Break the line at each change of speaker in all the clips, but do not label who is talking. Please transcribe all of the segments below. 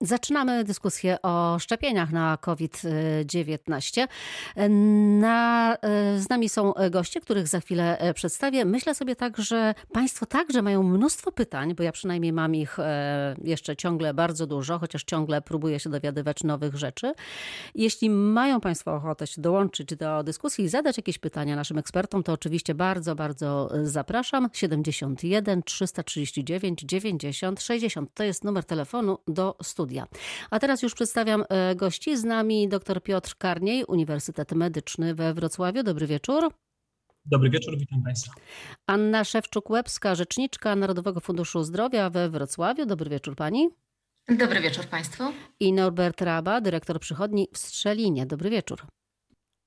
Zaczynamy dyskusję o szczepieniach na COVID-19. Na, z nami są goście, których za chwilę przedstawię. Myślę sobie tak, że Państwo także mają mnóstwo pytań, bo ja przynajmniej mam ich e, jeszcze ciągle bardzo dużo, chociaż ciągle próbuję się dowiadywać nowych rzeczy. Jeśli mają Państwo ochotę się dołączyć do dyskusji i zadać jakieś pytania naszym ekspertom, to oczywiście bardzo, bardzo zapraszam. 71 339 90 60 to jest numer telefonu do studia studia. A teraz już przedstawiam e, gości. Z nami dr Piotr Karniej, Uniwersytet Medyczny we Wrocławiu. Dobry wieczór.
Dobry wieczór, witam Państwa.
Anna Szewczuk-Łebska, rzeczniczka Narodowego Funduszu Zdrowia we Wrocławiu. Dobry wieczór Pani.
Dobry wieczór Państwu.
I Norbert Raba, dyrektor przychodni w Strzelinie. Dobry wieczór.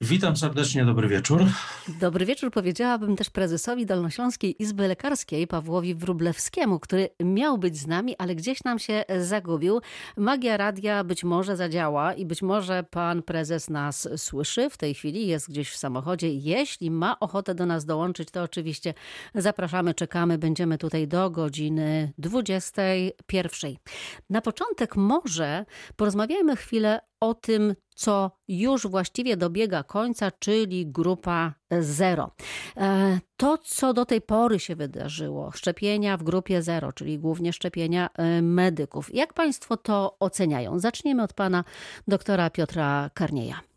Witam serdecznie, dobry wieczór.
Dobry wieczór powiedziałabym też prezesowi Dolnośląskiej Izby Lekarskiej Pawłowi Wrublewskiemu, który miał być z nami, ale gdzieś nam się zagubił. Magia radia być może zadziała i być może pan prezes nas słyszy w tej chwili, jest gdzieś w samochodzie. Jeśli ma ochotę do nas dołączyć, to oczywiście zapraszamy, czekamy. Będziemy tutaj do godziny 21. Na początek może porozmawiajmy chwilę o tym, co już właściwie dobiega końca, czyli grupa zero. E, to, co do tej pory się wydarzyło, szczepienia w grupie zero, czyli głównie szczepienia e, medyków. Jak Państwo to oceniają? Zaczniemy od pana doktora Piotra Karnieja.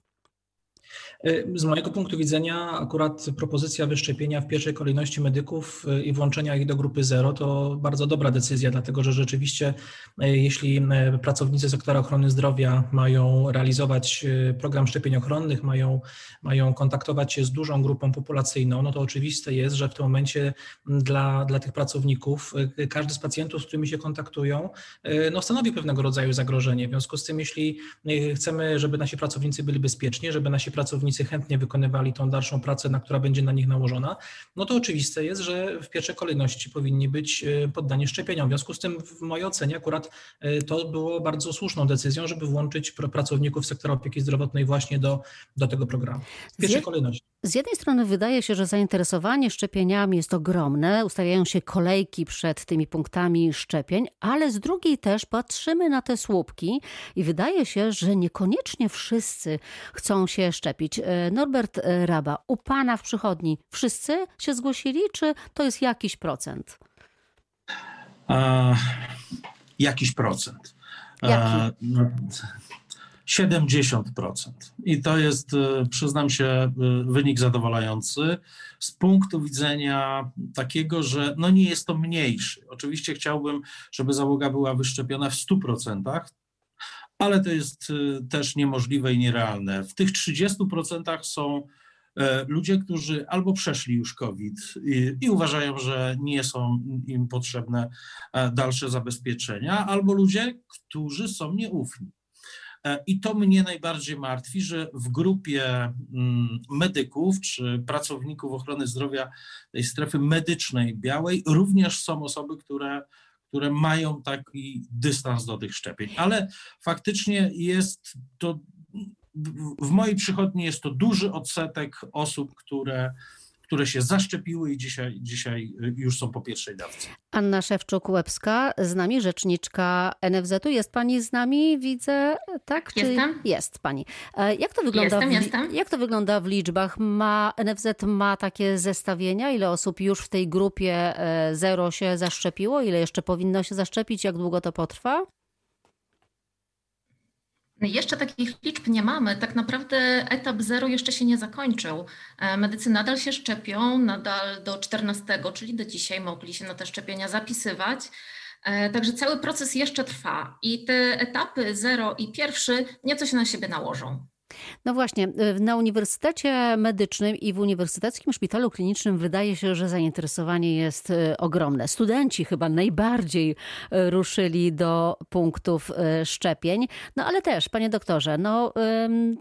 Z mojego punktu widzenia, akurat propozycja wyszczepienia w pierwszej kolejności medyków y, i włączenia ich do grupy zero to bardzo dobra decyzja, dlatego że rzeczywiście, y, jeśli y, pracownicy sektora ochrony zdrowia mają realizować program szczepień ochronnych, mają, mają kontaktować się z dużą grupą populacyjną, no to oczywiste jest, że w tym momencie dla, dla tych pracowników każdy z pacjentów, z którymi się kontaktują, no stanowi pewnego rodzaju zagrożenie. W związku z tym, jeśli chcemy, żeby nasi pracownicy byli bezpieczni, żeby nasi pracownicy pracownicy chętnie wykonywali tą dalszą pracę, na która będzie na nich nałożona, no to oczywiste jest, że w pierwszej kolejności powinni być e, poddani szczepieniom. W związku z tym w mojej ocenie akurat e, to było bardzo słuszną decyzją, żeby włączyć pracowników sektora opieki zdrowotnej właśnie do, do tego programu. W pierwszej kolejności.
Z jednej strony wydaje się, że zainteresowanie szczepieniami jest ogromne, ustawiają się kolejki przed tymi punktami szczepień, ale z drugiej też patrzymy na te słupki i wydaje się, że niekoniecznie wszyscy chcą się szczepić. E, Norbert e, Raba, u pana w przychodni wszyscy się zgłosili, czy to jest jakiś procent?
A, jakiś procent.
Jaki? No,
70%. I to jest, e, przyznam się, e, wynik zadowalający z punktu widzenia takiego, że no nie jest to mniejszy. Oczywiście chciałbym, żeby załoga była wyszczepiona w 100%, ale to jest e, też niemożliwe i nierealne. W tych 30% są ludzie, którzy albo przeszli już COVID i, i, uważają, że nie są im potrzebne dalsze zabezpieczenia, albo ludzie, którzy są nieufni. E, I to mnie najbardziej martwi, że w grupie mm, medyków czy pracowników ochrony zdrowia tej strefy medycznej białej również są osoby, które, które mają taki dystans do tych szczepień. Ale faktycznie jest to, w mojej przychodni jest to duży odsetek osób, które które się zaszczepiły i dzisiaj, dzisiaj już są po pierwszej dawce.
Anna Szewczuk-Łebska, z nami rzeczniczka NFZ-u. Jest pani z nami, widzę, tak?
Czy jestem.
Jest pani. E, jak to wygląda?
Jestem,
w,
jestem.
Jak to wygląda w liczbach? Ma NFZ ma takie zestawienia? Ile osób już w tej grupie e, zero się zaszczepiło? Ile jeszcze powinno się zaszczepić? Jak długo to potrwa?
Jeszcze takich liczb nie mamy. Tak naprawdę etap zero jeszcze się nie zakończył. E, medycy nadal się szczepią, nadal do 14, czyli do dzisiaj mogli się na te szczepienia zapisywać. E, także cały proces jeszcze trwa i te etapy zero i pierwszy nieco się na siebie nałożą.
No właśnie, y, na Uniwersytecie Medycznym i w Uniwersyteckim Szpitalu Klinicznym wydaje się, że zainteresowanie jest y, ogromne. Studenci chyba najbardziej y, ruszyli do punktów szczepień. No ale też, panie doktorze, no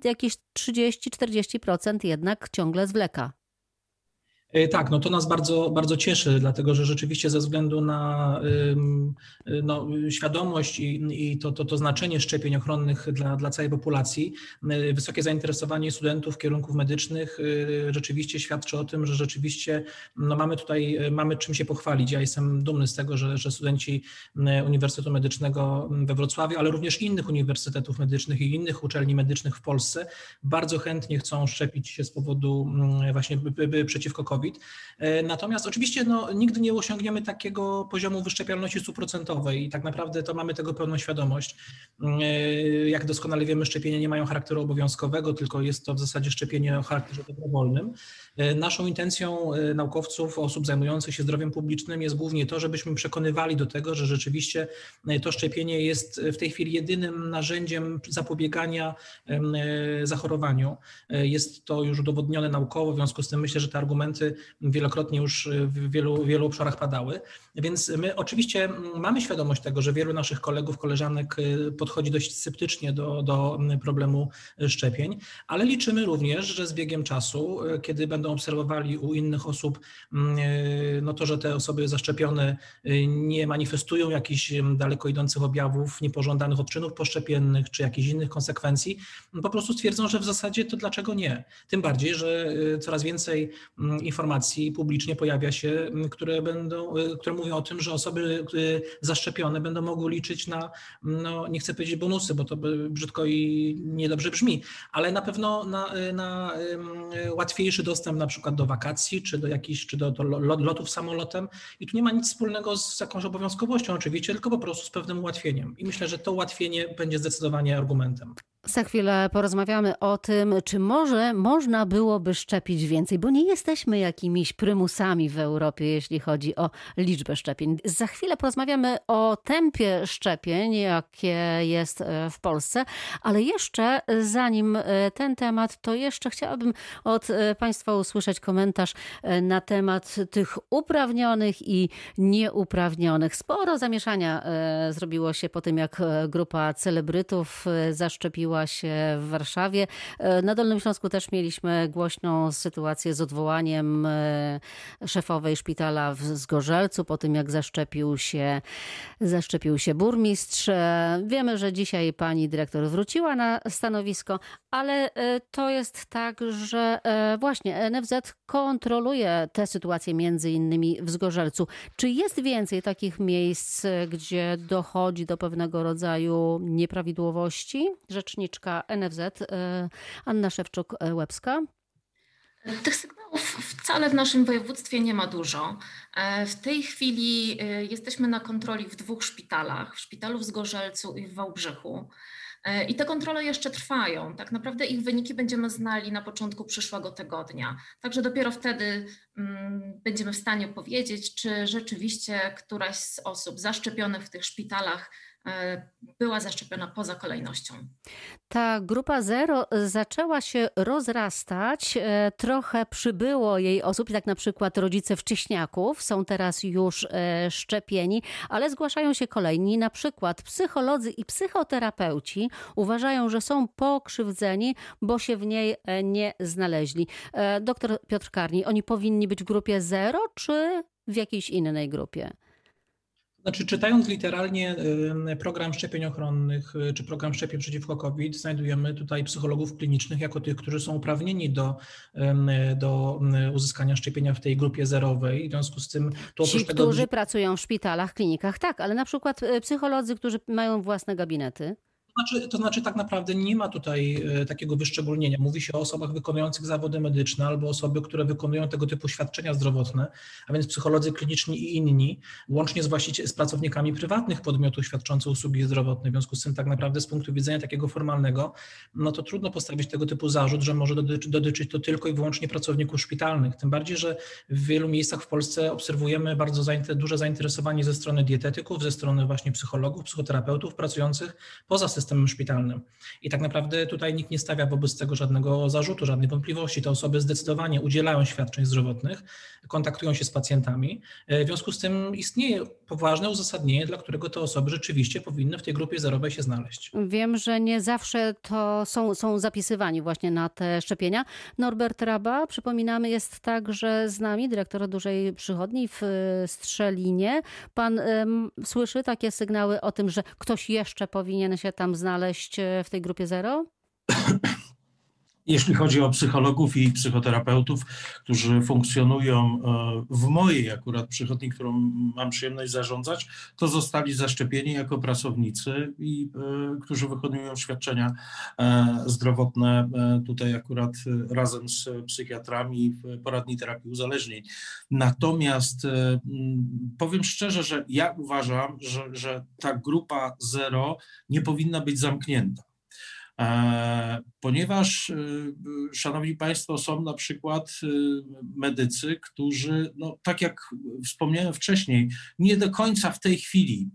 jakieś 30-40% jednak ciągle zwleka.
E, tak, no to nas bardzo, bardzo cieszy, dlatego że rzeczywiście ze względu na no, świadomość i, i to, to, to znaczenie szczepień ochronnych dla, dla całej populacji, e, wysokie zainteresowanie studentów kierunków medycznych e, rzeczywiście świadczy o tym, że rzeczywiście no, mamy tutaj, mamy czym się pochwalić. Ja jestem dumny z tego, że, że studenci Uniwersytetu Medycznego we Wrocławiu, ale również innych uniwersytetów medycznych i innych uczelni medycznych w Polsce bardzo chętnie chcą szczepić się z powodu właśnie przeciwko COVID. COVID. E, natomiast oczywiście no, nigdy nie osiągniemy takiego poziomu wyszczepialności stuprocentowej i tak naprawdę to mamy tego pełną świadomość. E, jak doskonale wiemy, szczepienia nie mają charakteru obowiązkowego, tylko jest to w zasadzie szczepienie o charakterze dobrowolnym. E, naszą intencją naukowców, osób zajmujących się zdrowiem publicznym jest głównie to, żebyśmy przekonywali do tego, że rzeczywiście to szczepienie jest w tej chwili jedynym narzędziem zapobiegania zachorowaniu. Jest to już udowodnione naukowo, w związku z tym myślę, że te argumenty wielokrotnie już w wielu, wielu obszarach padały. Więc my oczywiście mamy świadomość tego, że wielu naszych kolegów, koleżanek y, podchodzi dość sceptycznie do, do problemu szczepień, ale liczymy również, że z biegiem czasu, y, kiedy będą obserwowali u innych osób, y, no to, że te osoby zaszczepione nie manifestują jakichś daleko idących objawów, niepożądanych odczynów poszczepiennych czy jakichś innych konsekwencji, po prostu stwierdzą, że w zasadzie to dlaczego nie. Tym bardziej, że coraz więcej informacji publicznie pojawia się, które będą, które mówią o tym, że osoby zaszczepione będą mogły liczyć na, no nie chcę powiedzieć bonusy, bo to brzydko i niedobrze brzmi, ale na pewno na, na łatwiejszy dostęp na przykład do wakacji, czy do jakichś, czy do, do lotów samolotem i tu nie ma nic wspólnego z jakąś obowiązkowością oczywiście, tylko po prostu z pewnym ułatwieniem i myślę, że to ułatwienie będzie zdecydowanie argumentem.
Za chwilę porozmawiamy o tym, czy może można byłoby szczepić więcej, bo nie jesteśmy jakimiś prymusami w Europie, jeśli chodzi o liczbę szczepień. Za chwilę porozmawiamy o tempie szczepień, jakie jest e, w Polsce, ale jeszcze zanim e, ten temat, to jeszcze chciałabym od e, Państwa usłyszeć komentarz na temat tych uprawnionych i nieuprawnionych. Sporo zamieszania zrobiło się po tym, jak grupa celebrytów zaszczepiła się w Warszawie. E, na Dolnym Śląsku też mieliśmy głośną sytuację z odwołaniem e, szefowej szpitala w Zgorzelcu po tym, jak zaszczepił się, zaszczepił się burmistrz. E, wiemy, że dzisiaj pani dyrektor wróciła na stanowisko, ale to jest tak, że właśnie NFZ kontroluje tę sytuację między innymi w Zgorzelcu. Czy jest więcej takich miejsc, gdzie dochodzi do pewnego rodzaju nieprawidłowości? Rzecznik rzeczniczka NFZ e, Anna Szewczuk-Łebska.
Tych sygnałów wcale w naszym województwie nie ma dużo. E, w tej chwili e, jesteśmy na kontroli w dwóch szpitalach, w szpitalu w Zgorzelcu i w Wałbrzychu. I te kontrole jeszcze trwają. Tak naprawdę ich wyniki będziemy znali na początku przyszłego tygodnia. Także dopiero wtedy mm, będziemy w stanie powiedzieć, czy rzeczywiście któraś z osób zaszczepionych w tych szpitalach była zaszczepiona poza kolejnością.
Ta grupa zero zaczęła się rozrastać, e, trochę przybyło jej osób, jak na przykład rodzice wcześniaków są teraz już e, szczepieni, ale zgłaszają się kolejni, na przykład psycholodzy i psychoterapeuci uważają, że są pokrzywdzeni, bo się w niej nie znaleźli. Doktor Piotr Karni, oni powinni być w grupie zero czy w jakiejś innej grupie?
Znaczy, czytając literalnie program szczepień ochronnych y, czy program szczepień przeciwko COVID, znajdujemy tutaj psychologów klinicznych jako tych, którzy są uprawnieni do, do uzyskania szczepienia w tej grupie zerowej. W związku z tym,
to Ci, tego... którzy pracują w szpitalach, klinikach, tak, ale na przykład y, psycholodzy, którzy mają własne gabinety.
Znaczy, to znaczy tak naprawdę nie ma tutaj e, takiego wyszczególnienia. Mówi się o osobach wykonujących zawody medyczne albo osoby, które wykonują tego typu świadczenia zdrowotne, a więc psycholodzy kliniczni i inni, łącznie z, z pracownikami prywatnych podmiotów świadczących usługi zdrowotne. W związku z tym tak naprawdę z punktu widzenia takiego formalnego, no to trudno postawić tego typu zarzut, że może dotyczy, dotyczyć to tylko i wyłącznie pracowników szpitalnych. Tym bardziej, że w wielu miejscach w Polsce obserwujemy bardzo duże zainteresowanie ze strony dietetyków, ze strony właśnie psychologów, psychoterapeutów pracujących poza systemem systemem szpitalnym. I tak naprawdę tutaj nikt nie stawia wobec tego żadnego zarzutu, żadnej wątpliwości. Te osoby zdecydowanie udzielają świadczeń zdrowotnych, kontaktują się z pacjentami. W związku z tym istnieje poważne uzasadnienie, dla którego te osoby rzeczywiście powinny w tej grupie zerowej się znaleźć.
Wiem, że nie zawsze to są, są zapisywani właśnie na te szczepienia. Norbert Raba, przypominamy, jest także z nami, dyrektor dużej przychodni w e, Strzelinie. Pan um, słyszy takie sygnały o tym, że ktoś jeszcze powinien się tam znaleźć e, w tej grupie zero?
Jeśli chodzi o psychologów i psychoterapeutów, którzy funkcjonują e, w mojej akurat przychodni, którą mam przyjemność zarządzać, to zostali zaszczepieni jako pracownicy i e, którzy wykonują świadczenia e, zdrowotne tutaj akurat razem z psychiatrami w poradni terapii uzależnień. Natomiast powiem szczerze, że ja uważam, że, że ta grupa zero nie powinna być zamknięta ponieważ, e, szanowni państwo, są na przykład e, medycy, którzy, no, tak jak wspomniałem wcześniej, nie do końca w tej chwili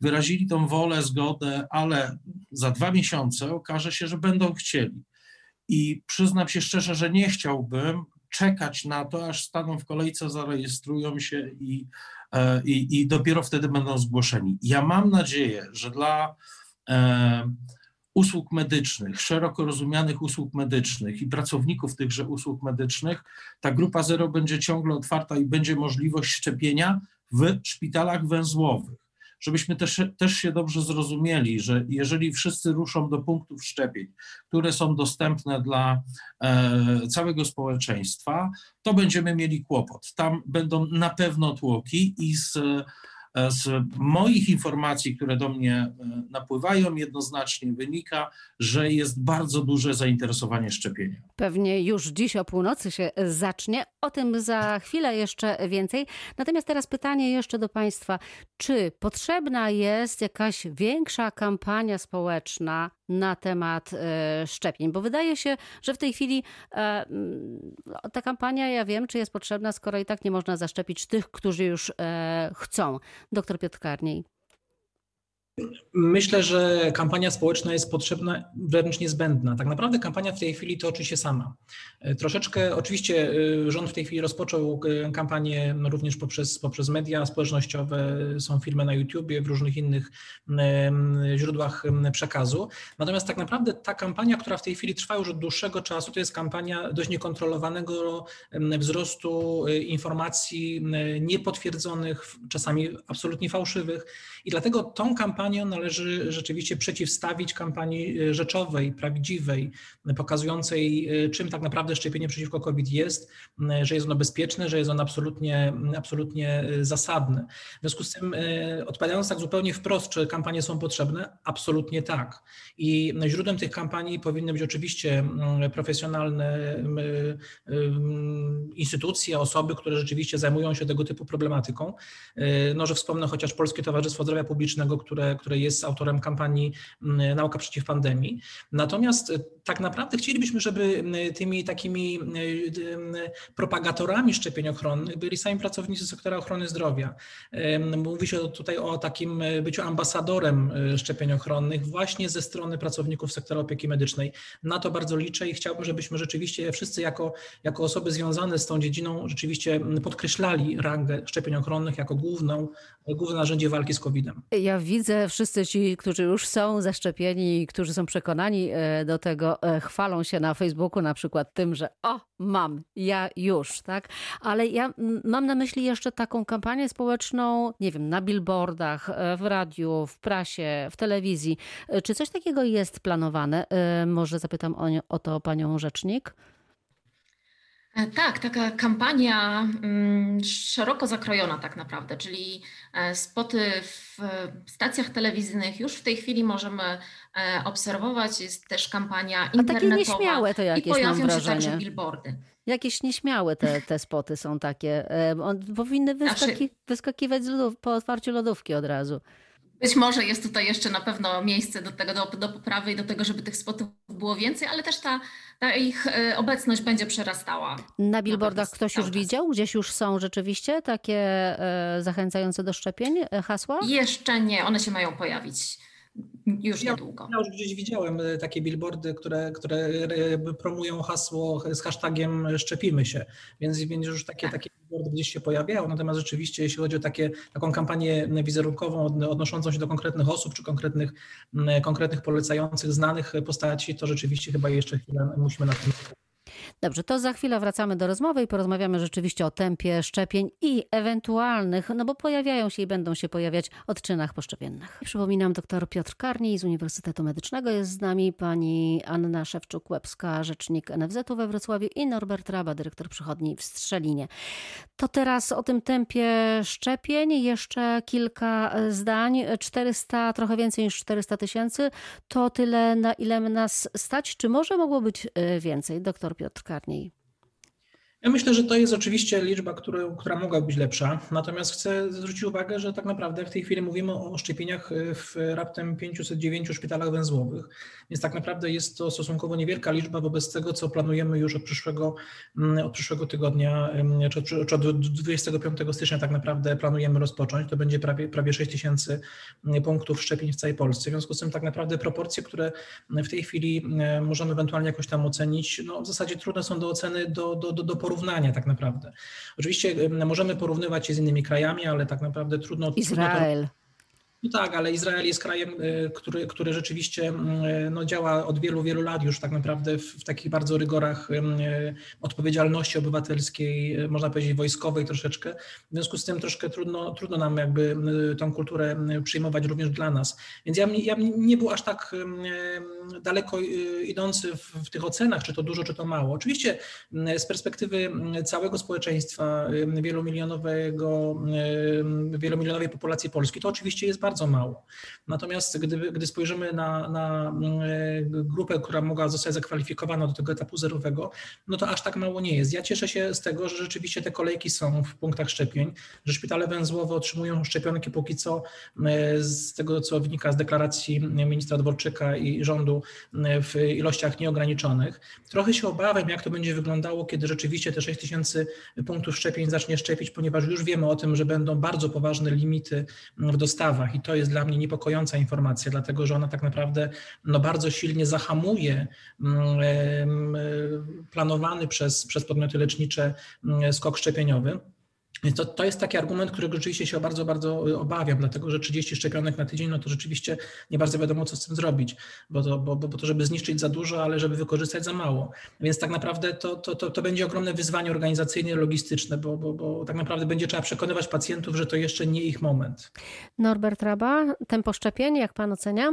wyrazili tą wolę, zgodę, ale za dwa miesiące okaże się, że będą chcieli. I przyznam się szczerze, że nie chciałbym czekać na to, aż staną w kolejce, zarejestrują się i, i, i dopiero wtedy będą zgłoszeni. Ja mam nadzieję, że dla usług medycznych, szeroko rozumianych usług medycznych i pracowników tychże usług medycznych, ta grupa zero będzie ciągle otwarta i będzie możliwość szczepienia w szpitalach węzłowych. Żebyśmy też, też się dobrze zrozumieli, że jeżeli wszyscy ruszą do punktów szczepień, które są dostępne dla e, całego społeczeństwa, to będziemy mieli kłopot. Tam będą na pewno tłoki i z z moich informacji, które do mnie e, napływają, jednoznacznie wynika, że jest bardzo duże zainteresowanie szczepieniem.
Pewnie już dziś o północy się zacznie. O tym za chwilę jeszcze więcej. Natomiast teraz pytanie jeszcze do Państwa. Czy potrzebna jest jakaś większa kampania społeczna na temat e, szczepień? Bo wydaje się, że w tej chwili ta kampania, ja wiem, czy jest potrzebna, skoro i tak nie można zaszczepić tych, którzy już chcą. Doktor Piotr Karniej.
Myślę, że kampania społeczna jest potrzebna, wręcz niezbędna. Tak naprawdę kampania w tej chwili toczy się sama. E, troszeczkę, oczywiście e, rząd w tej chwili rozpoczął e, kampanię no, również poprzez, poprzez media społecznościowe, są filmy na YouTubie, w różnych innych źródłach przekazu. Natomiast tak naprawdę ta kampania, która w tej chwili trwa już od dłuższego czasu, to jest kampania dość niekontrolowanego wzrostu informacji niepotwierdzonych, czasami absolutnie fałszywych. I dlatego tą kampanię kampanię należy rzeczywiście przeciwstawić kampanii e, rzeczowej, prawdziwej, pokazującej, e, czym tak naprawdę szczepienie przeciwko COVID jest, że jest ono bezpieczne, że jest ono absolutnie, absolutnie e, zasadne. W związku z tym, odpowiadając tak zupełnie wprost, czy kampanie są potrzebne? Absolutnie tak. I źródłem tych kampanii powinny być oczywiście profesjonalne instytucje, osoby, które rzeczywiście zajmują się tego typu problematyką. No, że wspomnę chociaż Polskie Towarzystwo Zdrowia Publicznego, które które, jest autorem kampanii mm, Nauka przeciw pandemii. Natomiast e, tak naprawdę chcielibyśmy, żeby tymi takimi mm, propagatorami szczepień ochronnych byli sami pracownicy sektora ochrony zdrowia. Mówi się tutaj o takim e, byciu ambasadorem e, szczepień ochronnych właśnie ze strony pracowników sektora opieki medycznej. Na to bardzo liczę i chciałbym, żebyśmy rzeczywiście wszyscy jako, jako osoby związane z tą dziedziną rzeczywiście podkreślali rangę szczepień ochronnych jako główną, główne narzędzie walki z COVID-em.
Ja widzę wszyscy ci, którzy już są zaszczepieni którzy są przekonani e, do tego, e, chwalą się na Facebooku na przykład tym, że o, mam, ja już, tak? Ale ja mam na myśli jeszcze taką kampanię społeczną, nie wiem, na billboardach, e, w radiu, w prasie, w telewizji. Czy coś takiego jest planowane? Może zapytam o, o to panią rzecznik?
E, tak, taka kampania mm, szeroko zakrojona tak naprawdę, czyli e, spoty w stacjach telewizyjnych już w tej chwili możemy e, obserwować. Jest też kampania internetowa.
A takie nieśmiałe to jakieś
I pojawią się także billboardy.
Jakieś nieśmiałe te, te spoty są takie. On, powinny wyskaki, wyskakiwać lodów, po otwarciu lodówki od razu.
Być może jest tutaj jeszcze na pewno miejsce do tego, do, do poprawy i do tego, żeby tych spotów było więcej, ale też ta, ta ich e, obecność będzie przerastała.
Na billboardach ktoś już widział? Gdzieś już są rzeczywiście takie e, zachęcające do szczepień e, hasła?
Jeszcze nie, one się mają pojawić. Już niedługo.
Ja już gdzieś widziałem e, takie billboardy, które, które e, promują hasło z hashtagiem szczepimy się, więc, więc już takie, tak. takie billboardy gdzieś się pojawiają, natomiast rzeczywiście jeśli chodzi o takie, taką kampanię wizerunkową odnoszącą się do konkretnych osób czy konkretnych, konkretnych polecających znanych postaci, to rzeczywiście chyba jeszcze chwilę musimy na tym
Dobrze, to za chwilę wracamy do rozmowy i porozmawiamy rzeczywiście o tempie szczepień i ewentualnych, no bo pojawiają się i będą się pojawiać odczynach poszczepiennych. Przypominam, dr Piotr Karni z Uniwersytetu Medycznego jest z nami, pani Anna Szewczuk-Łebska, rzecznik NFZ-u we Wrocławiu i Norbert Raba, dyrektor przychodni w Strzelinie. To teraz o tym tempie szczepień jeszcze kilka zdań. 400, trochę więcej niż 400 tysięcy, to tyle, na ile nas stać. Czy może mogło być e, więcej? Doktor Piotr Karniej.
Ja myślę, że to jest oczywiście liczba, która, która mogła być lepsza, natomiast chcę zwrócić uwagę, że tak naprawdę w tej chwili mówimy o szczepieniach w raptem 509 szpitalach węzłowych, więc tak naprawdę jest to stosunkowo niewielka liczba wobec tego, co planujemy już od przyszłego, mm, od przyszłego tygodnia, czy od, czy od 25 stycznia tak naprawdę planujemy rozpocząć. To będzie prawie, prawie 6 tysięcy punktów szczepień w całej Polsce. W związku z tym tak naprawdę proporcje, które w tej chwili możemy ewentualnie jakoś tam ocenić, no w zasadzie trudne są do oceny, do, do, do, do porównania tak naprawdę. Oczywiście możemy porównywać się z innymi krajami, ale tak naprawdę trudno...
Izrael.
Trudno to, no tak, ale Izrael jest krajem, y, który, który rzeczywiście y, no, działa od wielu, wielu lat już tak naprawdę w, w takich bardzo rygorach y, odpowiedzialności obywatelskiej, można powiedzieć wojskowej troszeczkę. W związku z tym troszkę trudno, trudno nam jakby tą kulturę przyjmować również dla nas. Więc ja, ja nie był aż tak daleko idący w, w tych ocenach, czy to dużo, czy to mało. Oczywiście z perspektywy całego społeczeństwa wielomilionowego, wielomilionowej populacji Polski, to oczywiście jest bardzo mało. Natomiast gdy, gdy spojrzymy na, na e, grupę, która mogła zostać zakwalifikowana do tego etapu zerowego, no to aż tak mało nie jest. Ja cieszę się z tego, że rzeczywiście te kolejki są w punktach szczepień, że szpitale węzłowe otrzymują szczepionki póki co e, z tego, co wynika z deklaracji ministra Dworczyka i rządu e, w ilościach nieograniczonych. Trochę się obawiam, jak to będzie wyglądało, kiedy rzeczywiście te 6 tysięcy punktów szczepień zacznie szczepić, ponieważ już wiemy o tym, że będą bardzo poważne limity w dostawach i to jest dla mnie niepokojąca informacja, dlatego że ona tak naprawdę no, bardzo silnie zahamuje mm, planowany przez, przez podmioty lecznicze mm, skok szczepieniowy. To, to jest taki argument, którego rzeczywiście się bardzo, bardzo obawiam, dlatego że 30 szczepionek na tydzień, no to rzeczywiście nie bardzo wiadomo, co z tym zrobić, bo to, bo, bo to żeby zniszczyć za dużo, ale żeby wykorzystać za mało. Więc tak naprawdę to, to, to, to będzie ogromne wyzwanie organizacyjne, logistyczne, bo, bo, bo tak naprawdę będzie trzeba przekonywać pacjentów, że to jeszcze nie ich moment.
Norbert Raba, tempo szczepień, jak pan ocenia?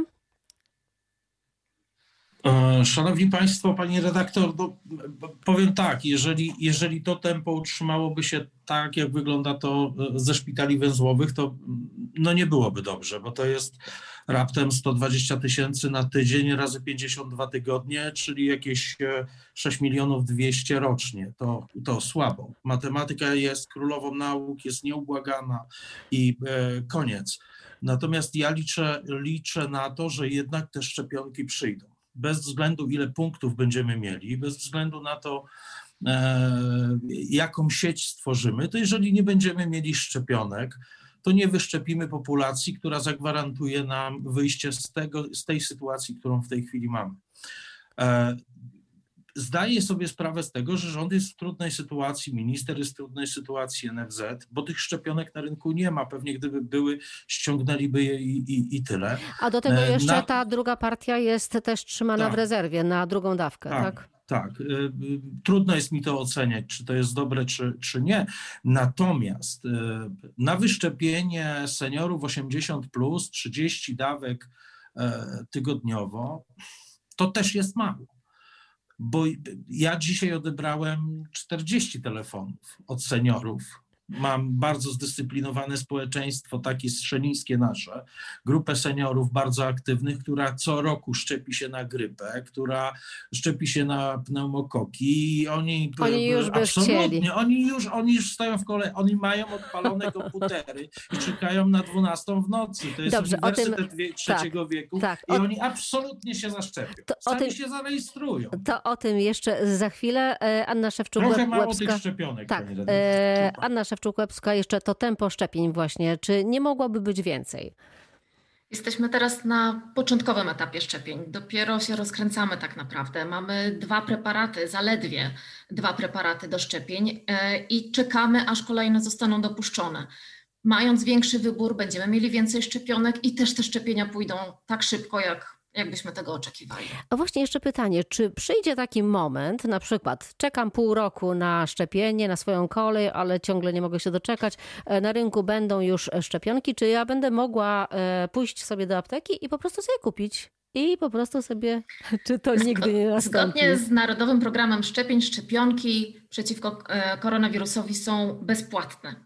E, szanowni Państwo, Pani redaktor, no, powiem tak, jeżeli, jeżeli to tempo utrzymałoby się tak, jak wygląda to e, ze szpitali węzłowych, to no nie byłoby dobrze, bo to jest raptem 120 tysięcy na tydzień razy 52 tygodnie, czyli jakieś 6 e, milionów 200 rocznie. To, to słabo. Matematyka jest królową nauk, jest nieubłagana i koniec. Natomiast ja liczę, liczę na to, że jednak te szczepionki przyjdą bez względu ile punktów będziemy mieli, bez względu na to, e, jaką sieć stworzymy, to jeżeli nie będziemy mieli szczepionek, to nie wyszczepimy populacji, która zagwarantuje nam wyjście z, tego, z tej sytuacji, którą w tej chwili mamy. Zdaję sobie sprawę z tego, że rząd jest w trudnej sytuacji, minister jest w trudnej sytuacji, NFZ, bo tych szczepionek na rynku nie ma. Pewnie gdyby były, ściągnęliby je i, i, i tyle.
A do tego e, jeszcze na... ta druga partia jest też trzymana tak. w rezerwie na drugą dawkę, tak? tak?
Tak, e, trudno jest mi to oceniać, czy to jest dobre, czy, czy nie. Natomiast e, na wyszczepienie seniorów 80 plus 30 dawek tygodniowo, to też jest mało bo ja dzisiaj odebrałem 40 telefonów od seniorów mam bardzo zdyscyplinowane społeczeństwo, takie strzelińskie nasze, grupę seniorów bardzo aktywnych, która co roku szczepi się na grypę, która szczepi się na pneumokoki i oni,
oni już
absolutnie, oni już, oni już stoją w kolei, oni mają odpalone komputery i czekają na 12 w nocy. To jest Dobrze, uniwersytet tym, trzeciego tak, wieku tak, i o, oni absolutnie się zaszczepią. To, Sami tym, się zarejestrują.
To o tym jeszcze za chwilę. E, Anna Szewczuk
Trochę mało tych szczepionek.
Tak, e, Anna Szewczuk-Łebska, jeszcze to tempo szczepień właśnie, czy nie mogłoby być więcej?
Jesteśmy teraz na początkowym etapie szczepień. Dopiero się rozkręcamy tak naprawdę. Mamy dwa preparaty, zaledwie dwa preparaty do szczepień e, i czekamy, aż kolejne zostaną dopuszczone. Mając większy wybór, będziemy mieli więcej szczepionek i też te szczepienia pójdą tak szybko, jak jakbyśmy tego oczekiwali.
A właśnie jeszcze pytanie, czy przyjdzie taki moment, na przykład czekam pół roku na szczepienie, na swoją kolej, ale ciągle nie mogę się doczekać, e, na rynku będą już szczepionki, czy ja będę mogła e, pójść sobie do apteki i po prostu sobie kupić? I po prostu sobie, czy to nigdy nie nastąpi?
Zgodnie z Narodowym Programem Szczepień, szczepionki przeciwko e, koronawirusowi są bezpłatne.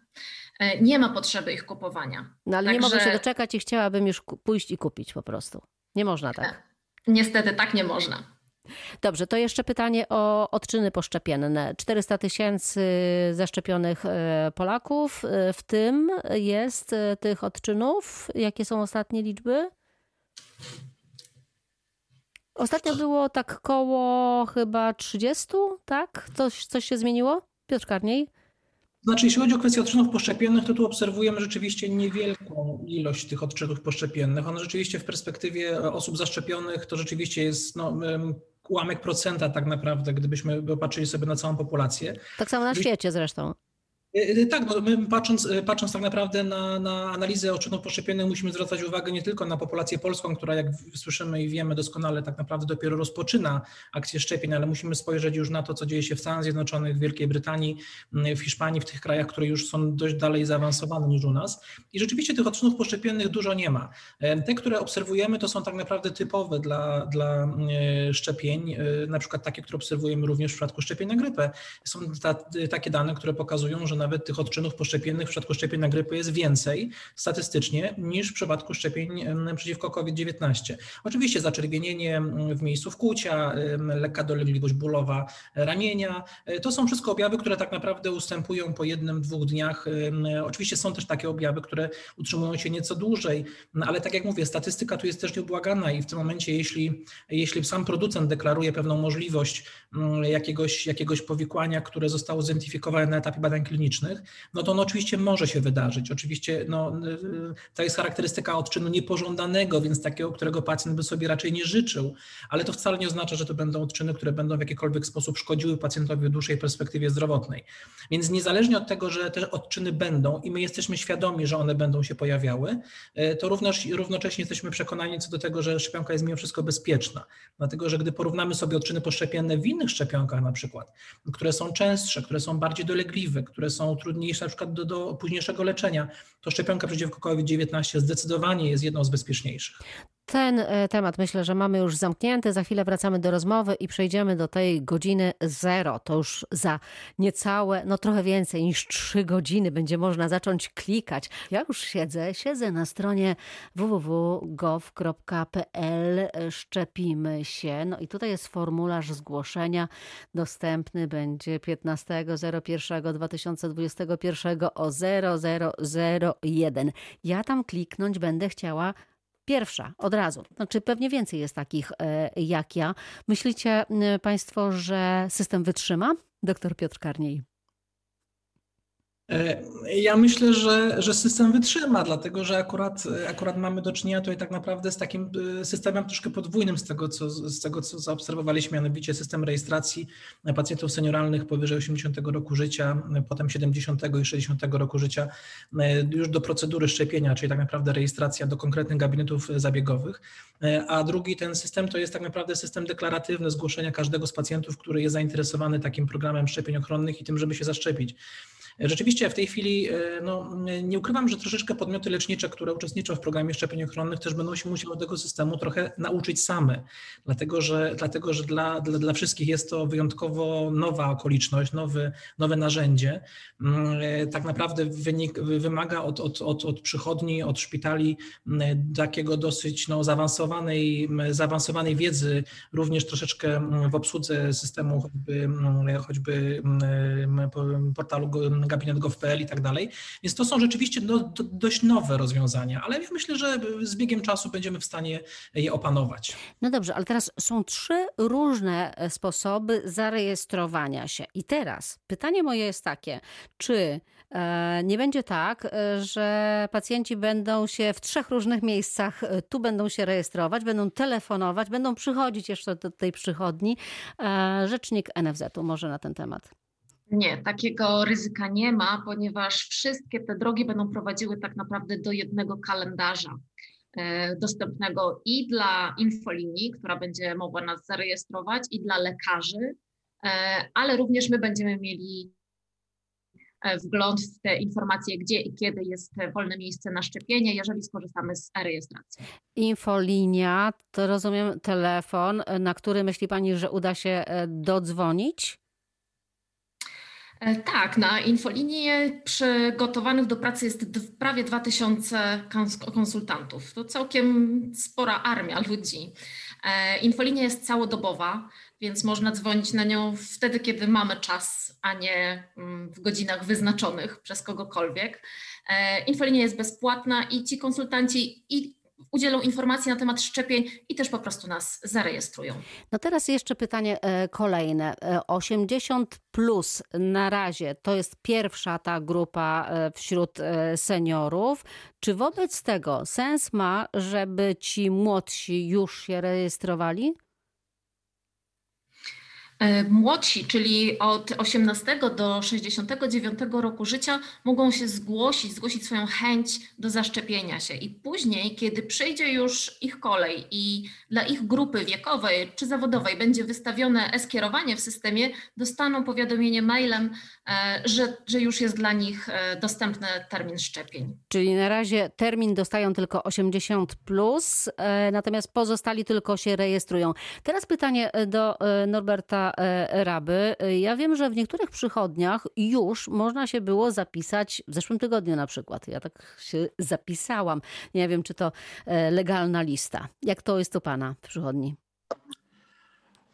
Nie ma potrzeby ich kupowania.
No ale Także... nie mogę się doczekać i chciałabym już pójść i kupić po prostu. Nie można tak.
Niestety tak nie można.
Dobrze, to jeszcze pytanie o odczyny poszczepienne. 400 tysięcy zaszczepionych e, Polaków, e, w tym jest e, tych odczynów. Jakie są ostatnie liczby? Ostatnio było tak koło chyba 30, tak? Coś, coś się zmieniło? Piotr Karniej?
Znaczy, jeśli chodzi o kwestię odczynów poszczepiennych, to tu obserwujemy rzeczywiście niewielką ilość tych odczynów poszczepiennych. One rzeczywiście w perspektywie osób zaszczepionych to rzeczywiście jest no, ułamek procenta tak naprawdę, gdybyśmy popatrzyli sobie na całą populację.
Tak samo na świecie zresztą.
E, e, tak, no my patrząc, e, patrząc tak naprawdę na, na analizę odczynów poszczepiennych musimy zwracać uwagę nie tylko na populację polską, która jak słyszymy i wiemy doskonale tak naprawdę dopiero rozpoczyna akcję szczepień, ale musimy spojrzeć już na to, co dzieje się w Stanach Zjednoczonych, w Wielkiej Brytanii, w Hiszpanii, w tych krajach, które już są dość dalej zaawansowane niż u nas. I rzeczywiście tych odczynów poszczepiennych dużo nie ma. Te, które obserwujemy, to są tak naprawdę typowe dla, dla szczepień, na przykład takie, które obserwujemy również w przypadku szczepień na grypę. Są ta, takie dane, które pokazują, że nawet tych odczynów poszczepiennych w przypadku szczepień na grypę jest więcej statystycznie niż w przypadku szczepień przeciwko COVID-19. Oczywiście zaczerwienienie w miejscu wkłucia, lekka dolegliwość bólowa ramienia, e, to są wszystko objawy, które tak naprawdę ustępują po jednym, dwóch dniach. Oczywiście są też takie objawy, które utrzymują się nieco dłużej, no ale tak jak mówię, statystyka tu jest też nieubłagana i w tym momencie, jeśli, jeśli sam producent deklaruje pewną możliwość jakiegoś, jakiegoś powikłania, które zostało zidentyfikowane na etapie badań klinicznych, no to on oczywiście może się wydarzyć. Oczywiście no, to jest charakterystyka odczynu niepożądanego, więc takiego, którego pacjent by sobie raczej nie życzył, ale to wcale nie oznacza, że to będą odczyny, które będą w jakikolwiek sposób szkodziły pacjentowi w dłuższej perspektywie zdrowotnej. Więc niezależnie od tego, że te odczyny będą i my jesteśmy świadomi, że one będą się pojawiały, e, to również, równocześnie jesteśmy przekonani co do tego, że szczepionka jest mimo wszystko bezpieczna. Dlatego, że gdy porównamy sobie odczyny poszczepienne w innych szczepionkach na przykład, które są częstsze, które są bardziej dolegliwe, które są trudniejsze na przykład do, do późniejszego leczenia, to szczepionka przeciwko COVID-19 zdecydowanie jest jedną z bezpieczniejszych.
Ten e, temat myślę, że mamy już zamknięty. Za chwilę wracamy do rozmowy i przejdziemy do tej godziny zero. To już za niecałe, no trochę więcej niż trzy godziny będzie można zacząć klikać. Ja już siedzę, siedzę na stronie www.gov.pl. Szczepimy się. No i tutaj jest formularz zgłoszenia. Dostępny będzie 15.01.2021 o 0001. Ja tam kliknąć będę chciała Pierwsza, od razu. Znaczy pewnie więcej jest takich e, jak ja. Myślicie Państwo, że system wytrzyma? Doktor Piotr Karniej.
E, ja myślę, że, że system wytrzyma, dlatego że akurat, akurat mamy do czynienia tutaj tak naprawdę z takim e, systemem troszkę podwójnym z tego, co, z tego, co zaobserwowaliśmy, mianowicie system rejestracji pacjentów senioralnych powyżej 80 roku życia, potem 70 i 60 roku życia, e, już do procedury szczepienia, czyli tak naprawdę rejestracja do konkretnych gabinetów zabiegowych. A drugi ten system to jest tak naprawdę system deklaratywny zgłoszenia każdego z pacjentów, który jest zainteresowany takim programem szczepień ochronnych i tym, żeby się zaszczepić. Rzeczywiście w tej chwili e, no, nie ukrywam, że troszeczkę podmioty lecznicze, które uczestniczą w programie szczepień ochronnych, też będą się musiały tego systemu trochę nauczyć same, dlatego że, dlatego, że dla, dla, dla wszystkich jest to wyjątkowo nowa okoliczność, nowy, nowe narzędzie. Mm, e, tak naprawdę wynik, wymaga od, od, od, od przychodni, od szpitali takiego dosyć no, zaawansowanej, zaawansowanej wiedzy, również troszeczkę w obsłudze systemu choćby, choćby portalu gabinet i tak dalej. Więc to są rzeczywiście no, dość nowe rozwiązania, ale ja myślę, że z biegiem czasu będziemy w stanie je opanować.
No dobrze, ale teraz są trzy różne sposoby zarejestrowania się. I teraz pytanie moje jest takie, czy e, nie będzie tak, e, że pacjenci będą się w trzech różnych miejscach, e, tu będą się rejestrować, będą telefonować, będą przychodzić jeszcze do tej przychodni. Rzecznik NFZ-u może na ten temat.
Nie, takiego ryzyka nie ma, ponieważ wszystkie te drogi będą prowadziły tak naprawdę do jednego kalendarza dostępnego i dla infolinii, która będzie mogła nas zarejestrować, i dla lekarzy, ale również my będziemy mieli E, wgląd w te informacje, gdzie i kiedy jest wolne miejsce na szczepienie, jeżeli skorzystamy z e-rejestracji.
Infolinia, to rozumiem telefon, na który myśli Pani, że uda się e, dodzwonić?
E, tak, na infolinii przygotowanych do pracy jest prawie 2000 konsultantów. To całkiem spora armia ludzi. Infolinia jest całodobowa więc można dzwonić na nią wtedy, kiedy mamy czas, a nie mm, w godzinach wyznaczonych przez kogokolwiek. E, infolinia jest bezpłatna i ci konsultanci i udzielą informacji na temat szczepień i też po prostu nas zarejestrują.
No teraz jeszcze pytanie e, kolejne. 80 e, plus na razie to jest pierwsza ta grupa wśród seniorów. Czy wobec tego sens ma, żeby ci młodsi już się rejestrowali?
E, młodsi, czyli od 18 do 69 roku życia, mogą się zgłosić, zgłosić swoją chęć do zaszczepienia się. I później, kiedy przyjdzie już ich kolej i dla ich grupy wiekowej czy zawodowej będzie wystawione e-skierowanie w systemie, dostaną powiadomienie mailem, e, że, że już jest dla nich e, dostępny termin szczepień.
Czyli na razie termin dostają tylko 80, plus, natomiast pozostali tylko się rejestrują. Teraz pytanie do Norberta E, Raby. Ja wiem, że w niektórych przychodniach już można się było zapisać, w zeszłym tygodniu na przykład. Ja tak się zapisałam. Nie wiem, czy to e, legalna lista. Jak to jest u Pana w przychodni?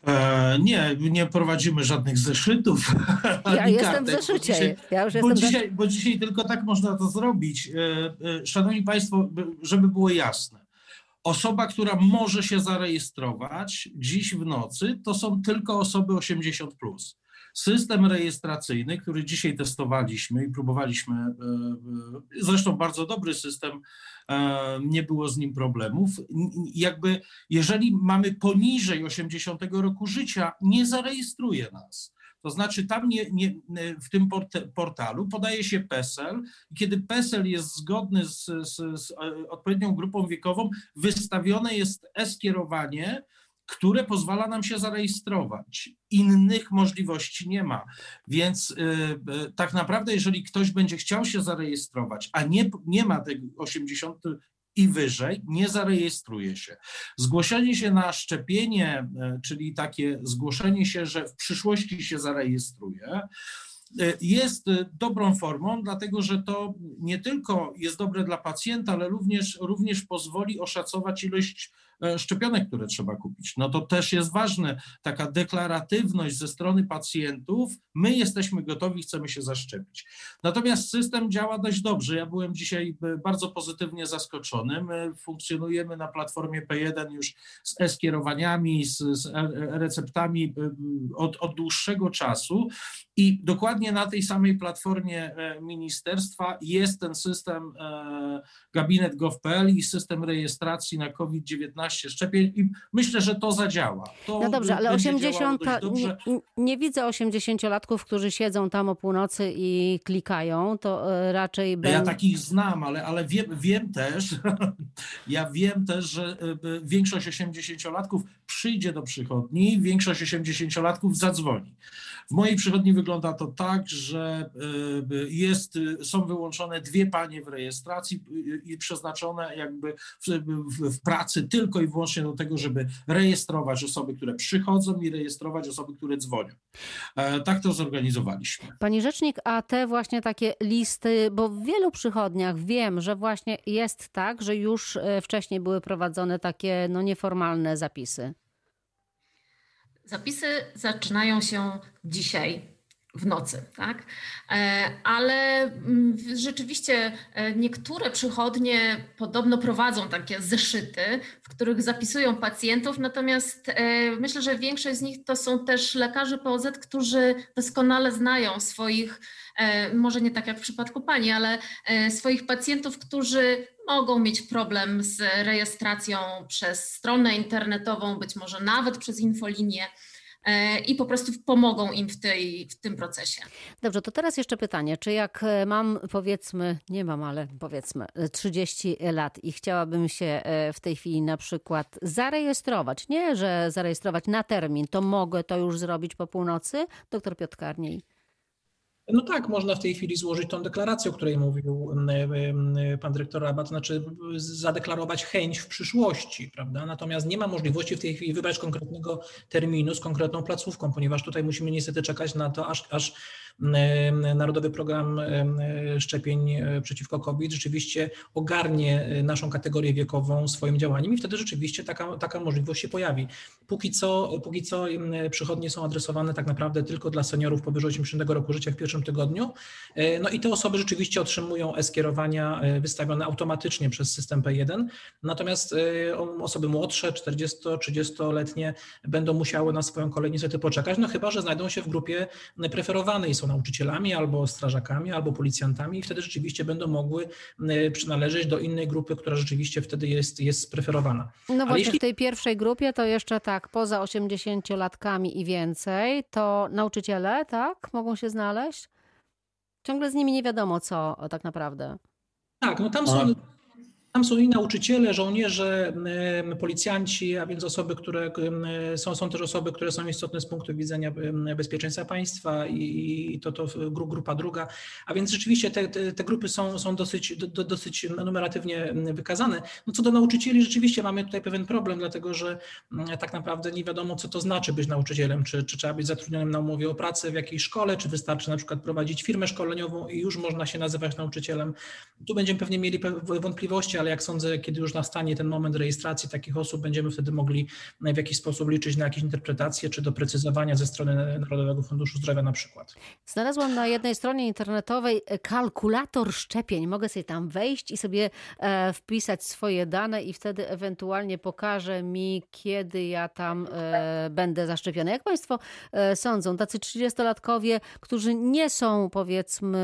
E, nie, nie prowadzimy żadnych zeszytów.
Ja jestem w zeszycie. Dzisiaj, ja już bo,
jestem dzisiaj, bo dzisiaj tylko tak można to zrobić. Szanowni Państwo, żeby było jasne Osoba, która może się zarejestrować dziś w nocy, to są tylko osoby 80. Plus. System rejestracyjny, który dzisiaj testowaliśmy i próbowaliśmy, e, e, zresztą bardzo dobry system, e, nie było z nim problemów. Jakby, jeżeli mamy poniżej 80 roku życia, nie zarejestruje nas. To znaczy tam nie, nie, w tym portalu podaje się PESEL i kiedy PESEL jest zgodny z, z, z odpowiednią grupą wiekową, wystawione jest e-skierowanie, które pozwala nam się zarejestrować. Innych możliwości nie ma. Więc y, y, tak naprawdę, jeżeli ktoś będzie chciał się zarejestrować, a nie, nie ma tego 80 i wyżej nie zarejestruje się. Zgłoszenie się na szczepienie, e, czyli takie zgłoszenie się, że w przyszłości się zarejestruje, e, jest dobrą formą, dlatego że to nie tylko jest dobre dla pacjenta, ale również, również pozwoli oszacować ilość E, szczepionek, które trzeba kupić. No to też jest ważne, taka deklaratywność ze strony pacjentów, my jesteśmy gotowi, chcemy się zaszczepić. Natomiast system działa dość dobrze. Ja byłem dzisiaj e, bardzo pozytywnie zaskoczony. My funkcjonujemy na platformie P1 już z e-skierowaniami, z, z receptami e, od, od dłuższego czasu i dokładnie na tej samej platformie ministerstwa jest ten system gabinet gov.pl i system rejestracji na COVID-19 szczepień i myślę, że to zadziała. To
no dobrze, ale 80, nie, nie, widzę 80-latków, którzy siedzą tam o północy i klikają, to e, raczej...
Ja takich znam, ale, ale wiem, wiem też, ja wiem też, że e, większość 80-latków przyjdzie do przychodni, większość 80-latków zadzwoni. W mojej przychodni wygląda to tak, że e, jest, są wyłączone dwie panie w rejestracji i przeznaczone jakby w, w, w pracy tylko i wyłącznie do tego, żeby rejestrować osoby, które przychodzą i rejestrować osoby, które dzwonią. E, tak to zorganizowaliśmy.
Pani Rzecznik, a te właśnie takie listy, bo w wielu przychodniach wiem, że właśnie jest tak, że już e, wcześniej były prowadzone takie no, nieformalne zapisy.
Zapisy zaczynają się dzisiaj w nocy, tak? E, ale mm, rzeczywiście e, niektóre przychodnie podobno prowadzą takie zeszyty, w których zapisują pacjentów, natomiast e, myślę, że większość z nich to są też lekarze POZ, którzy doskonale znają swoich, może nie tak jak w przypadku pani, ale swoich pacjentów, którzy mogą mieć problem z rejestracją przez stronę internetową, być może nawet przez infolinię. E, i po prostu pomogą im w, tej, w tym procesie.
Dobrze, to teraz jeszcze pytanie, czy jak e, mam powiedzmy, nie mam, ale powiedzmy 30 lat i chciałabym się e, w tej chwili na przykład zarejestrować, nie, że zarejestrować na termin, to mogę to już zrobić po północy? Doktor Piotr Karniej.
No tak, można w tej chwili złożyć tą deklarację, o której mówił pan dyrektor Rabat, znaczy zadeklarować chęć w przyszłości, prawda? Natomiast nie ma możliwości w tej chwili wybrać konkretnego terminu z konkretną placówką, ponieważ tutaj musimy niestety czekać na to, aż, aż Narodowy Program Szczepień e, przeciwko COVID rzeczywiście ogarnie naszą kategorię wiekową swoim działaniem i wtedy rzeczywiście taka, taka możliwość się pojawi. Póki co, póki co przychodnie są adresowane tak naprawdę tylko dla seniorów powyżej 80 roku życia w pierwszym tygodniu. No i te osoby rzeczywiście otrzymują e-skierowania wystawione automatycznie przez system P1, natomiast osoby młodsze, 40-30-letnie będą musiały na swoją kolej niestety poczekać, no chyba, że znajdą się w grupie preferowanej, są są nauczycielami albo strażakami, albo policjantami i wtedy rzeczywiście będą mogły przynależeć do innej grupy, która rzeczywiście wtedy jest, jest preferowana.
No Ale właśnie jeśli... w tej pierwszej grupie to jeszcze tak, poza 80-latkami i więcej, to nauczyciele, tak, mogą się znaleźć? Ciągle z nimi nie wiadomo co tak naprawdę.
Tak, no tam są... Tam są i nauczyciele, żołnierze, policjanci, a więc osoby, które są, są też osoby, które są istotne z punktu widzenia bezpieczeństwa państwa i to, to grupa druga. A więc rzeczywiście te, te, te grupy są, są dosyć, do, dosyć numeratywnie wykazane. No co do nauczycieli, rzeczywiście mamy tutaj pewien problem, dlatego że tak naprawdę nie wiadomo, co to znaczy być nauczycielem. Czy, czy trzeba być zatrudnionym na umowie o pracę w jakiejś szkole, czy wystarczy na przykład prowadzić firmę szkoleniową i już można się nazywać nauczycielem. Tu będziemy pewnie mieli wątpliwości, ale jak sądzę, kiedy już nastanie ten moment rejestracji takich osób, będziemy wtedy mogli w jakiś sposób liczyć na jakieś interpretacje czy doprecyzowania ze strony Narodowego Funduszu Zdrowia na przykład.
Znalazłam na jednej stronie internetowej kalkulator szczepień. Mogę sobie tam wejść i sobie e, wpisać swoje dane i wtedy ewentualnie pokaże mi, kiedy ja tam e, będę zaszczepiony. Jak Państwo e, sądzą, tacy 30-latkowie, którzy nie są powiedzmy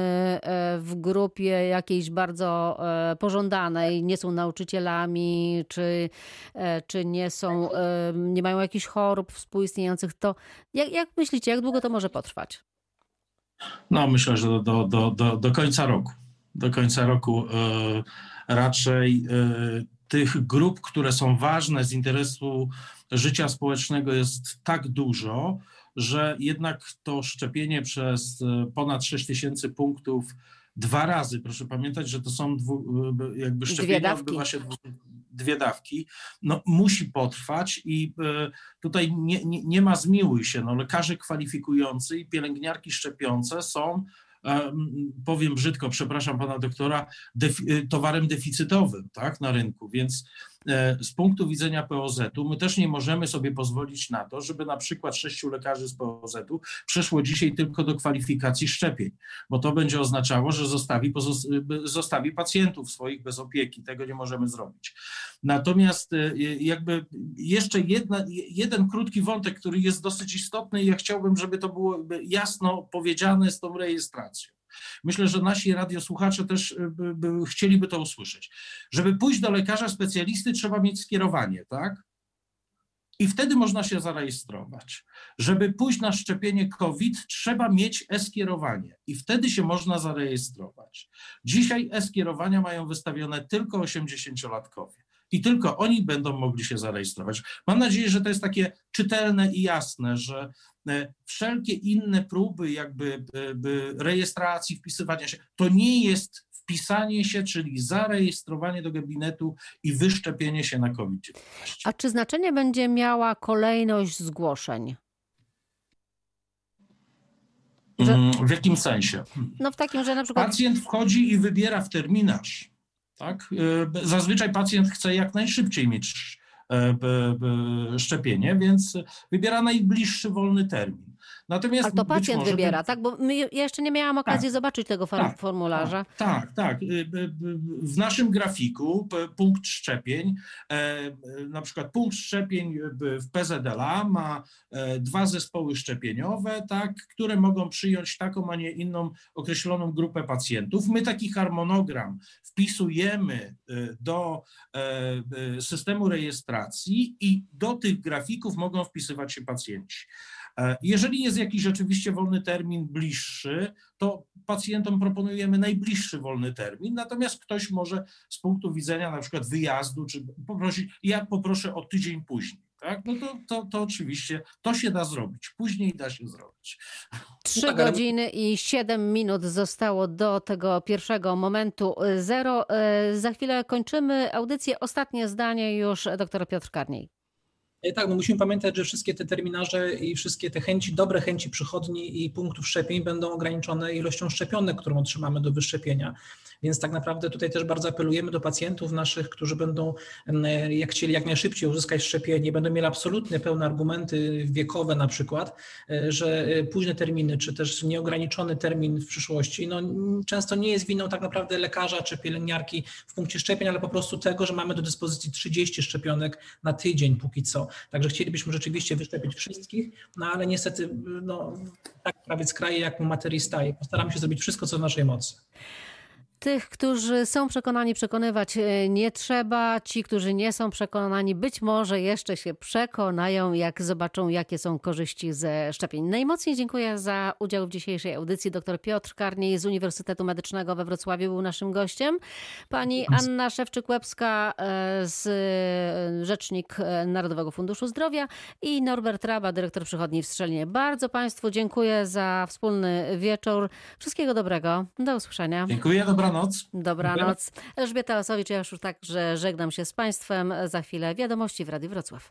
w grupie jakiejś bardzo pożądanej, nie są nauczycielami, czy, e, czy nie są, e, nie mają jakichś chorób współistniejących, to jak, jak myślicie, jak długo to może potrwać?
No myślę, że do, do, do, do, końca roku. Do końca roku e, raczej tych grup, które są ważne z interesu życia społecznego jest tak dużo, że jednak to szczepienie przez ponad 6 tysięcy punktów dwa razy. Proszę pamiętać, że to są dwu, jakby szczepienia odbywa się dwie dawki. No, musi potrwać i e, tutaj nie, nie, nie ma zmiłuj się. No, lekarze kwalifikujący i pielęgniarki szczepiące są powiem brzydko, przepraszam pana doktora, defi towarem deficytowym tak, na rynku, więc z punktu widzenia POZ-u my też nie możemy sobie pozwolić na to, żeby na przykład sześciu lekarzy z POZ-u przeszło dzisiaj tylko do kwalifikacji szczepień, bo to będzie oznaczało, że zostawi, zostawi pacjentów swoich bez opieki. Tego nie możemy zrobić. Natomiast e, jakby jeszcze jedna, jeden krótki wątek, który jest dosyć istotny i ja chciałbym, żeby to było jasno powiedziane z tą rejestracją. Myślę, że nasi radiosłuchacze też y, by, by, chcieliby to usłyszeć. Żeby pójść do lekarza specjalisty, trzeba mieć skierowanie, tak? I wtedy można się zarejestrować. Żeby pójść na szczepienie COVID, trzeba mieć e-skierowanie i wtedy się można zarejestrować. Dzisiaj e-skierowania mają wystawione tylko 80-latkowie i tylko oni będą mogli się zarejestrować. Mam nadzieję, że to jest takie czytelne i jasne, że e, wszelkie inne próby jakby e, rejestracji, wpisywania się, to nie jest wpisanie się, czyli zarejestrowanie do gabinetu i wyszczepienie się na COVID-19.
A czy znaczenie będzie miała kolejność zgłoszeń?
Że... Mm, w jakim sensie?
No w takim, że na przykład...
Pacjent wchodzi i wybiera w terminarz tak? E, zazwyczaj pacjent chce jak najszybciej mieć e, szczepienie, więc wybiera najbliższy wolny termin. Natomiast
Ale to pacjent wybiera,
ten-
tak? Bo my, ja jeszcze nie miałam okazji zobaczyć tego
Tak,
formularza.
Tak, tak, tak. Y, y, y, W naszym grafiku punkt szczepień, e, na przykład punkt szczepień w PZLA ma e, dwa zespoły szczepieniowe, tak, które mogą przyjąć taką, a nie inną określoną grupę pacjentów. My taki harmonogram wpisujemy do e, systemu rejestracji i do tych grafików mogą wpisywać się pacjenci. E, Jeżeli jest jakiś rzeczywiście wolny termin bliższy, to pacjentom proponujemy najbliższy wolny termin, natomiast ktoś może z punktu widzenia na przykład wyjazdu, czy poprosić, ja poproszę o tydzień później. Tak? No to, to, to oczywiście to się da zrobić. Później da się zrobić.
Trzy
tak, ale-
godziny i siedem minut zostało do tego pierwszego momentu y, zero. Y, Za chwilę kończymy audycję. Ostatnie zdanie już doktor Piotr Karniej.
E, Tak, no musimy pamiętać, że wszystkie te terminarze i wszystkie te chęci, dobre chęci przychodni i punktów szczepień będą ograniczone ilością szczepionek, którą otrzymamy do wyszczepienia. Więc tak naprawdę tutaj też bardzo apelujemy do pacjentów naszych, którzy będą, em, jak chcieli jak najszybciej uzyskać szczepienie, będą mieli absolutnie pełne argumenty wiekowe na przykład, e, że e, późne terminy, czy też nieograniczony termin w przyszłości, no często nie jest winą tak naprawdę lekarza czy pielęgniarki w punkcie szczepień, ale po prostu tego, że mamy do dyspozycji 30 szczepionek na tydzień póki co. Także chcielibyśmy rzeczywiście wyszczepić wszystkich, no ale niestety no, tak z kraje jak mu materii staje. Postaramy się zrobić wszystko, co w naszej mocy.
Tych, którzy są przekonani, przekonywać e, nie trzeba. Ci, którzy nie są przekonani, być może jeszcze się przekonają, jak zobaczą, jakie są korzyści ze szczepień. Najmocniej dziękuję za udział w dzisiejszej audycji. Dr Piotr Karniej z Uniwersytetu Medycznego we Wrocławiu był naszym gościem. Pani Anna Szewczyk-Łebska, e, z e, Rzecznik Narodowego Funduszu Zdrowia i Norbert Raba, dyrektor przychodni w Strzelnie. Bardzo Państwu dziękuję za wspólny wieczór. Wszystkiego dobrego. Do usłyszenia.
Dziękuję, dobranoc.
Dobranoc. Elżbieta Osowicz, ja już także żegnam się z Państwem. Za chwilę wiadomości w Radiu Wrocław.